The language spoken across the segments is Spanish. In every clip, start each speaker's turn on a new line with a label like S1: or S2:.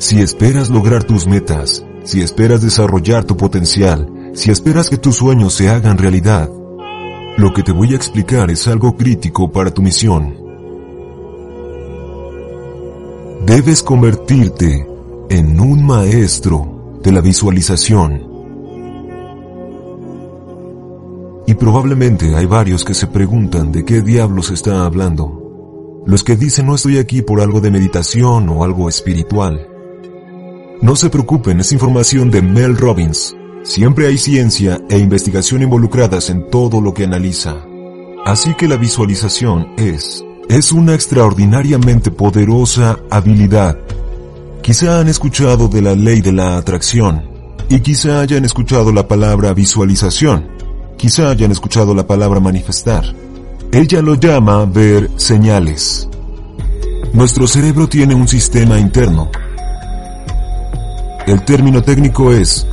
S1: Si esperas lograr tus metas, si esperas desarrollar tu potencial, si esperas que tus sueños se hagan realidad, lo que te voy a explicar es algo crítico para tu misión. Debes convertirte en un maestro de la visualización. Y probablemente hay varios que se preguntan de qué diablos está hablando. Los que dicen no estoy aquí por algo de meditación o algo espiritual. No se preocupen, es información de Mel Robbins. Siempre hay ciencia e investigación involucradas en todo lo que analiza. Así que la visualización es, es una extraordinariamente poderosa habilidad. Quizá han escuchado de la ley de la atracción y quizá hayan escuchado la palabra visualización. Quizá hayan escuchado la palabra manifestar. Ella lo llama ver señales. Nuestro cerebro tiene un sistema interno el término técnico es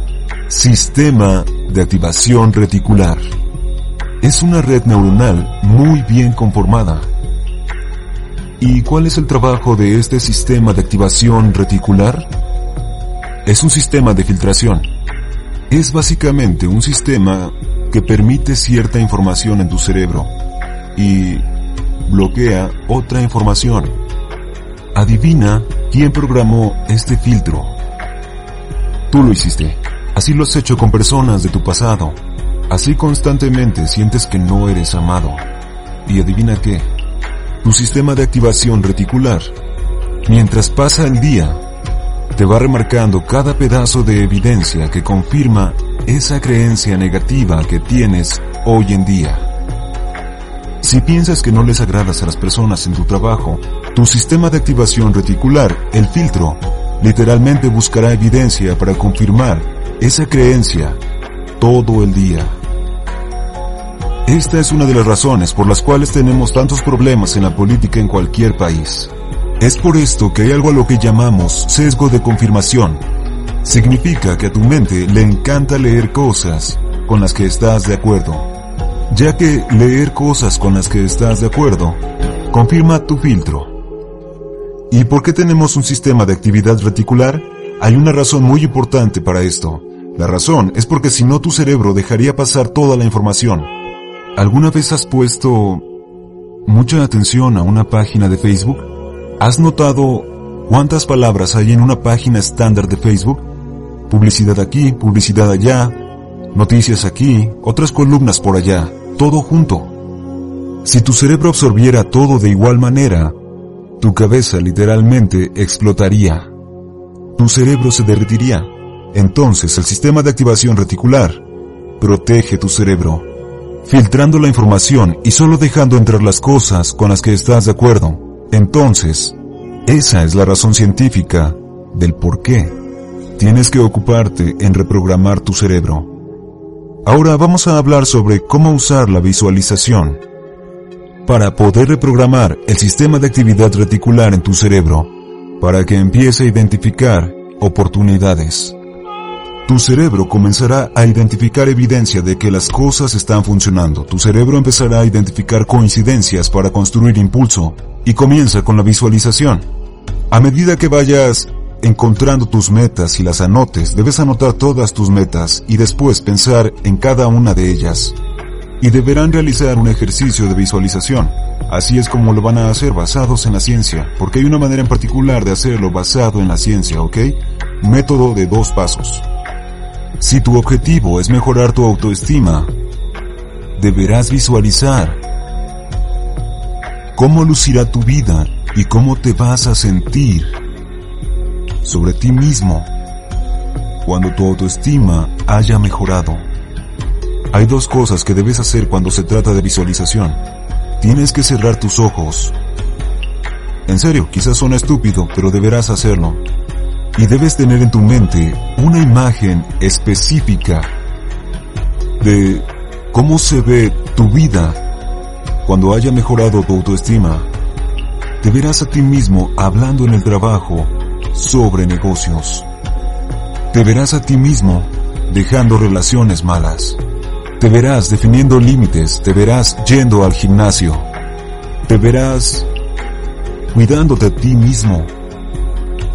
S1: sistema de activación reticular. Es una red neuronal muy bien conformada. ¿Y cuál es el trabajo de este sistema de activación reticular? Es un sistema de filtración. Es básicamente un sistema que permite cierta información en tu cerebro y bloquea otra información. Adivina quién programó este filtro. Tú lo hiciste. Así lo has hecho con personas de tu pasado. Así constantemente sientes que no eres amado. Y adivina qué. Tu sistema de activación reticular, mientras pasa el día, te va remarcando cada pedazo de evidencia que confirma esa creencia negativa que tienes hoy en día. Si piensas que no les agradas a las personas en tu trabajo, tu sistema de activación reticular, el filtro, literalmente buscará evidencia para confirmar esa creencia todo el día. Esta es una de las razones por las cuales tenemos tantos problemas en la política en cualquier país. Es por esto que hay algo a lo que llamamos sesgo de confirmación. Significa que a tu mente le encanta leer cosas con las que estás de acuerdo, ya que leer cosas con las que estás de acuerdo confirma tu filtro. ¿Y por qué tenemos un sistema de actividad reticular? Hay una razón muy importante para esto. La razón es porque si no tu cerebro dejaría pasar toda la información. ¿Alguna vez has puesto mucha atención a una página de Facebook? ¿Has notado cuántas palabras hay en una página estándar de Facebook? Publicidad aquí, publicidad allá, noticias aquí, otras columnas por allá, todo junto. Si tu cerebro absorbiera todo de igual manera, tu cabeza literalmente explotaría. Tu cerebro se derretiría. Entonces el sistema de activación reticular protege tu cerebro, filtrando la información y solo dejando entrar las cosas con las que estás de acuerdo. Entonces, esa es la razón científica del por qué. Tienes que ocuparte en reprogramar tu cerebro. Ahora vamos a hablar sobre cómo usar la visualización para poder reprogramar el sistema de actividad reticular en tu cerebro para que empiece a identificar oportunidades. Tu cerebro comenzará a identificar evidencia de que las cosas están funcionando. Tu cerebro empezará a identificar coincidencias para construir impulso y comienza con la visualización. A medida que vayas encontrando tus metas y las anotes, debes anotar todas tus metas y después pensar en cada una de ellas y deberán realizar un ejercicio de visualización. Así es como lo van a hacer basados en la ciencia, porque hay una manera en particular de hacerlo basado en la ciencia, ¿ok? Método de dos pasos. Si tu objetivo es mejorar tu autoestima, deberás visualizar cómo lucirá tu vida y cómo te vas a sentir sobre ti mismo cuando tu autoestima haya mejorado. Hay dos cosas que debes hacer cuando se trata de visualización. Tienes que cerrar tus ojos. En serio, quizás suena estúpido, pero deberás hacerlo. Y debes tener en tu mente una imagen específica de cómo se ve tu vida cuando haya mejorado tu autoestima. Te verás a ti mismo hablando en el trabajo sobre negocios. Te verás a ti mismo dejando relaciones malas. Te verás definiendo límites, te verás yendo al gimnasio, te verás cuidándote a ti mismo,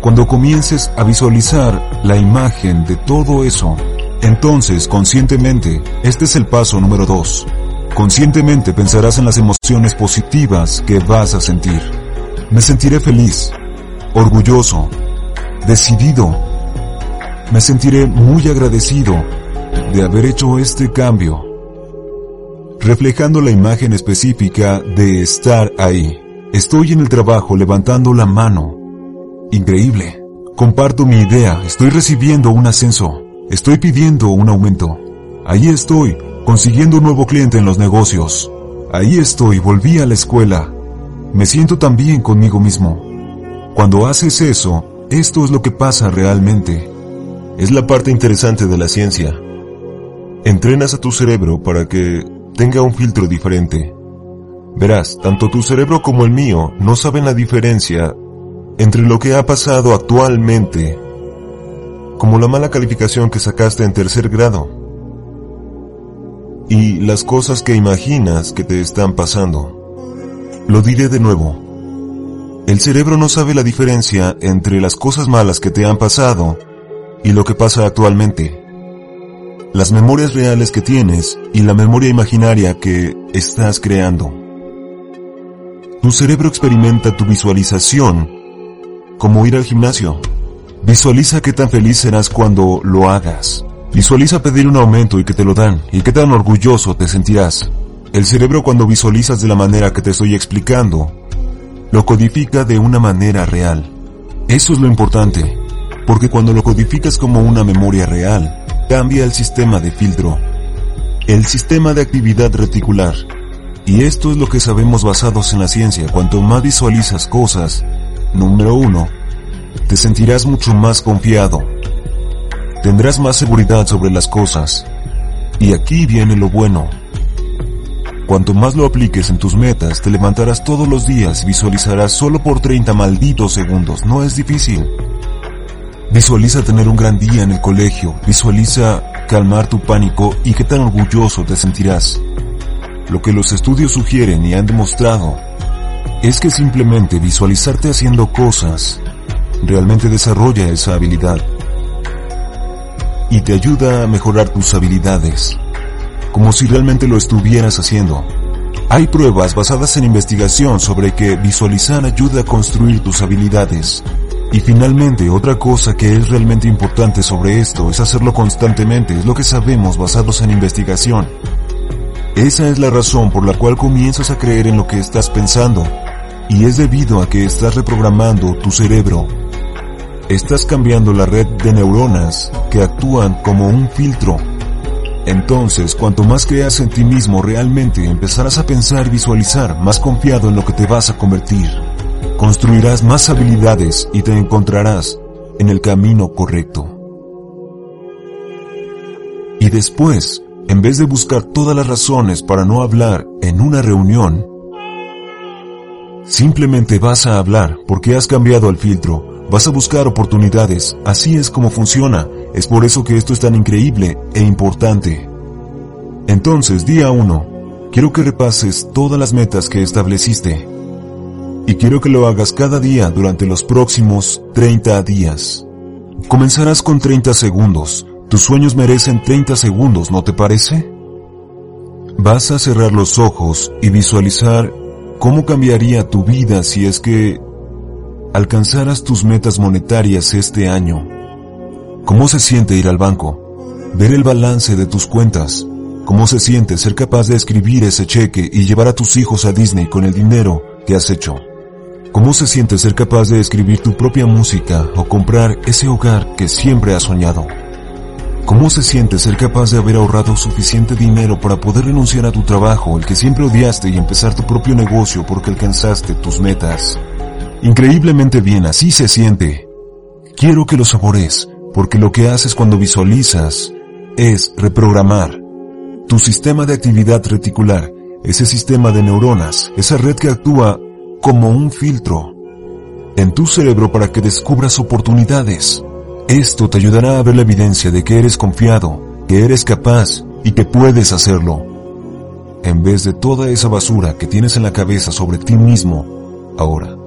S1: Cuando comiences a visualizar la imagen de todo eso, entonces conscientemente, este es el paso número 2. Conscientemente pensarás en las emociones positivas que vas a sentir. Me sentiré feliz, orgulloso, decidido. Me sentiré muy agradecido de haber hecho este cambio. Reflejando la imagen específica de estar ahí. Estoy en el trabajo levantando la mano. Increíble. Comparto mi idea. Estoy recibiendo un ascenso. Estoy pidiendo un aumento. Ahí estoy, consiguiendo un nuevo cliente en los negocios. Ahí estoy, volví a la escuela. Me siento tan bien conmigo mismo. Cuando haces eso, esto es lo que pasa realmente.
S2: Es la parte interesante de la ciencia. Entrenas a tu cerebro para que tenga un filtro diferente. Verás, tanto tu cerebro como el mío no saben la diferencia entre lo que ha pasado actualmente, como la mala calificación que sacaste en tercer grado, y las cosas que imaginas que te están pasando. Lo diré de nuevo. El cerebro no sabe la diferencia entre las cosas malas que te han pasado y lo que pasa actualmente. Las memorias reales que tienes y la memoria imaginaria que estás creando. Tu cerebro experimenta tu visualización como ir al gimnasio. Visualiza qué tan feliz serás cuando lo hagas. Visualiza pedir un aumento y que te lo dan y qué tan orgulloso te sentirás. El cerebro cuando visualizas de la manera que te estoy explicando, lo codifica de una manera real. Eso es lo importante, porque cuando lo codificas como una memoria real, cambia el sistema de filtro, el sistema de actividad reticular, y esto es lo que sabemos basados en la ciencia. Cuanto más visualizas cosas, número uno, te sentirás mucho más confiado. Tendrás más seguridad sobre las cosas. Y aquí viene lo bueno. Cuanto más lo apliques en tus metas, te levantarás todos los días y visualizarás solo por 30 malditos segundos. No es difícil. Visualiza tener un gran día en el colegio. Visualiza calmar tu pánico y qué tan orgulloso te sentirás. Lo que los estudios sugieren y han demostrado es que simplemente visualizarte haciendo cosas realmente desarrolla esa habilidad y te ayuda a mejorar tus habilidades, como si realmente lo estuvieras haciendo. Hay pruebas basadas en investigación sobre que visualizar ayuda a construir tus habilidades. Y finalmente, otra cosa que es realmente importante sobre esto es hacerlo constantemente, es lo que sabemos basados en investigación. Esa es la razón por la cual comienzas a creer en lo que estás pensando, y es debido a que estás reprogramando tu cerebro. Estás cambiando la red de neuronas que actúan como un filtro. Entonces, cuanto más creas en ti mismo realmente, empezarás a pensar y visualizar más confiado en lo que te vas a convertir. Construirás más habilidades y te encontrarás en el camino correcto. Y después, en vez de buscar todas las razones para no hablar en una reunión, simplemente vas a hablar porque has cambiado el filtro, vas a buscar oportunidades, así es como funciona, es por eso que esto es tan increíble e importante. Entonces, día 1, quiero que repases todas las metas que estableciste. Y quiero que lo hagas cada día durante los próximos 30 días. Comenzarás con 30 segundos, tus sueños merecen 30 segundos, ¿no te parece? Vas a cerrar los ojos y visualizar cómo cambiaría tu vida si es que alcanzaras tus metas monetarias este año. ¿Cómo se siente ir al banco? Ver el balance de tus cuentas. ¿Cómo se siente ser capaz de escribir ese cheque y llevar a tus hijos a Disney con el dinero que has hecho? ¿Cómo se siente ser capaz de escribir tu propia música o comprar ese hogar que siempre has soñado? ¿Cómo se siente ser capaz de haber ahorrado suficiente dinero para poder renunciar a tu trabajo, el que siempre odiaste, y empezar tu propio negocio porque alcanzaste tus metas? Increíblemente bien, así se siente. Quiero que lo sabores, porque lo que haces cuando visualizas es reprogramar tu sistema de actividad reticular, ese sistema de neuronas, esa red que actúa como un filtro en tu cerebro para que descubras oportunidades. Esto te ayudará a ver la evidencia de que eres confiado, que eres capaz y que puedes hacerlo. En vez de toda esa basura que tienes en la cabeza sobre ti mismo, ahora.